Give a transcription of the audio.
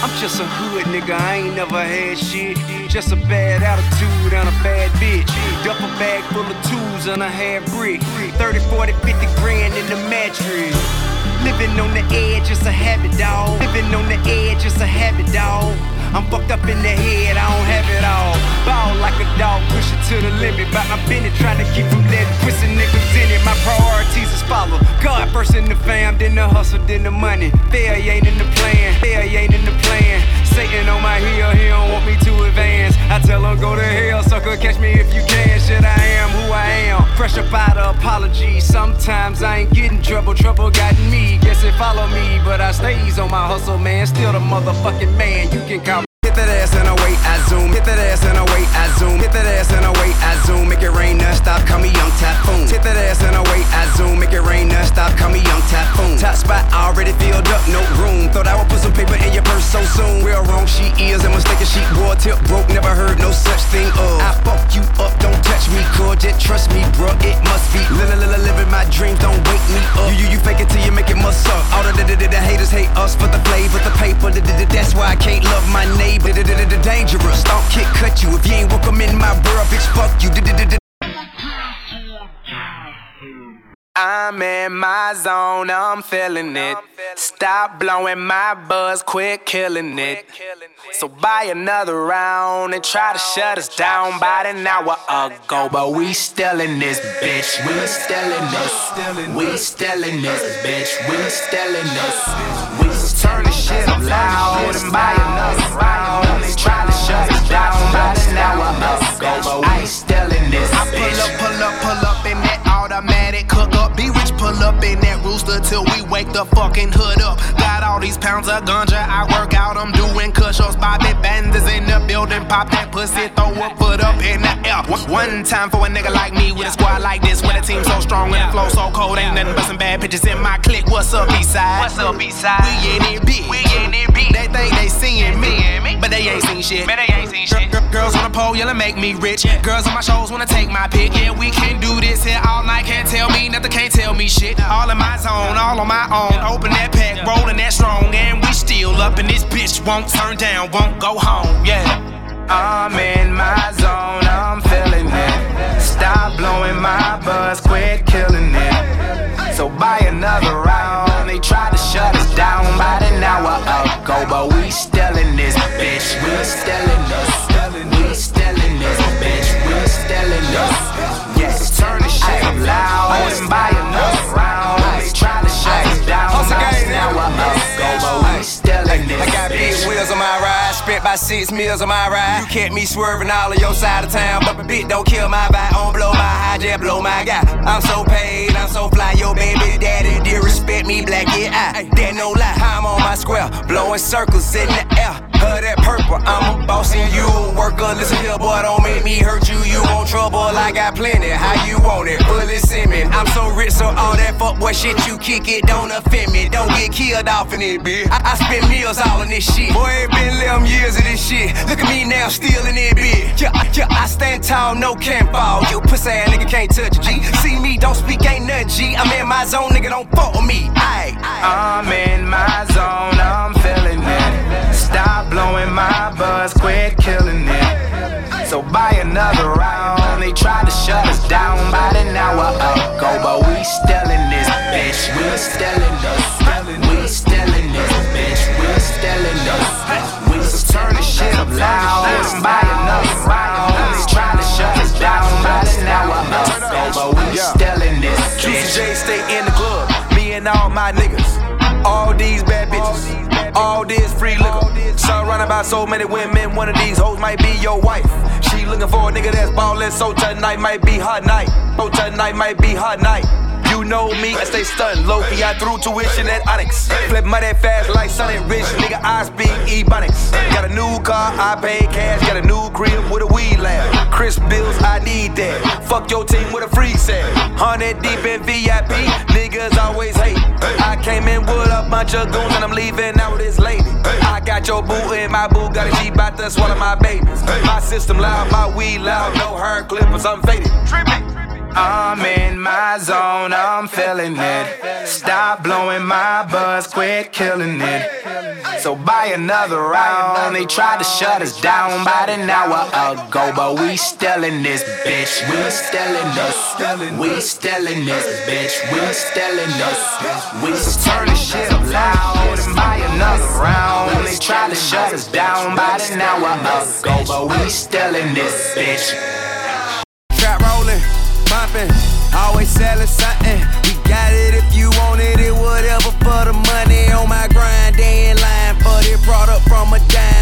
I'm just a hood nigga, I ain't never had shit. Just a bad attitude and a bad bitch. Duffel bag full of tools and a half brick. 30, 40, 50 grand in the mattress. Living on the edge, it's a habit, dog. Living on the edge, it's a habit, dog. I'm fucked up in the head, I don't have it all. Ball like a dog, push it to the limit. But my business trying to keep from letting first in the fam, then the hustle, then the money. Failure ain't in the plan, failure ain't in the plan. Satan on my heel, he don't want me to advance. I tell him go to hell, sucker, catch me if you can. Shit, I am who I am. Fresh up out of apology. Sometimes I ain't getting trouble, trouble got me. Guess it follow me, but I stays on my hustle, man. Still the motherfucking man. You can call Hit that ass and away, I zoom. Hit that ass and away, rain call me young typhoon. Top spot already filled up, no room. Thought I would put some paper in your purse so soon. Real wrong, she is and mistaken. She wore tip broke, never heard no such thing of. I fuck you up, don't touch me. Just trust me, bro. It must be li li li living my dreams. Don't wake me up. You you you fake it till you make it must suck. All the the, the, the haters hate us for the flavor, the paper. The, the, the, that's why I can't love my neighbor. The, the, the, the dangerous, don't kick cut you if you ain't welcome in my world, bitch. Fuck you. The, the, the, the, I'm in my zone, I'm feeling it. Stop blowing my buzz, quit killing it. So buy another round and try to shut us down about an hour ago. But we still in this bitch, we still in this. We still in this bitch, we still in this. We turn the shit up loud and buy another up in that rooster till we wake the fucking hood up. Got all these pounds of ganja, I work out, I'm doing kush-ups. Bobby Banders in the building, pop that pussy, throw a foot up in the air. One- time for a nigga like me with a squad like this, with a team so strong and the flow so cold, ain't nothing but some bad bitches in my clique. What's up, B-side? What's up, B-side? We in it big. We in it big. They think they seeing me, but they ain't seen shit. Man, they ain't seen shit. Gir- Girls on the pole yelling, make me rich. Girls on my shows wanna take my pick. Yeah, we can do this here all night. Can't tell me nothing, can't tell me shit. All in my zone, all on my own. Open that pack, rolling that strong, and we still up in this bitch. Won't turn down, won't go home. Yeah. I'm in my zone, I'm feeling it. Stop blowing my buzz, quit killing it. So buy another round. They tried to shut us down about an hour ago, but we still in this bitch. We still in this. We still in this bitch. We still in this. Yes, turn the shit up loud and buy spent by six meals on my ride. You kept me swerving all of your side of town, but a bitch don't kill my vibe, don't blow my high, just blow my guy. I'm so paid, I'm so fly, your baby daddy did respect me, black yeah I. That no lie, I'm on my square, blowing circles in the air. Her that purple, I'm a boss and you a worker. Listen here, boy, don't make me hurt you. You want trouble, I got plenty. How you want it? Fully semen. I'm so rich, so all that fuckboy shit you kick it don't offend me. Don't get killed off in it, bitch. I, I spend meals all in this shit. Boy, it been 11 years of this shit. Look at me now, still in it, bitch. Yeah, yeah, I stand tall, no can fall. You pussy ass nigga can't touch a G. See me, don't speak, ain't nothing G. I'm in my zone, nigga, don't fuck with me. Aye, aye. I'm in my zone, I'm In this. We still in this bitch. We still in this. We just turn the shit up loud and buy another round. They tried to shut us down about an hour ago, but we still in this Juicy. J stay in the club. Me and all my niggas. All these bad bitches. All this free liquor. Surrounded by so many women. One of these hoes might be your wife. She looking for a nigga that's ballin'. So tonight might be her night. So tonight might be her night. You know me, I stay stunned. Low key, I threw tuition at Onyx. Flip money fast like and Rich. Nigga, I speak Ebonics. Got a new car, I pay cash. Got a new crib with a weed lab. Chris bills, I need that. Fuck your team with a free set. Hundred deep in VIP, niggas always hate. I came in with a bunch of goons and I'm leaving out with this lady. I got your boo in my boo, got a G about to swallow my babies. My system loud, my weed loud, no hair clippers, I'm faded. I'm in my zone, I'm feeling it. Stop blowing my buzz, quit killing it. So buy another round. They tried to shut us down about an hour ago, but we still in this bitch. We still in this. We still in this bitch. We still in this. We turn the shit loud and buy another round. They tried to shut us down about an hour ago, but we still in this bitch. always selling something. We got it if you want it, it whatever for the money. On my grind, they in line it brought up from a dime.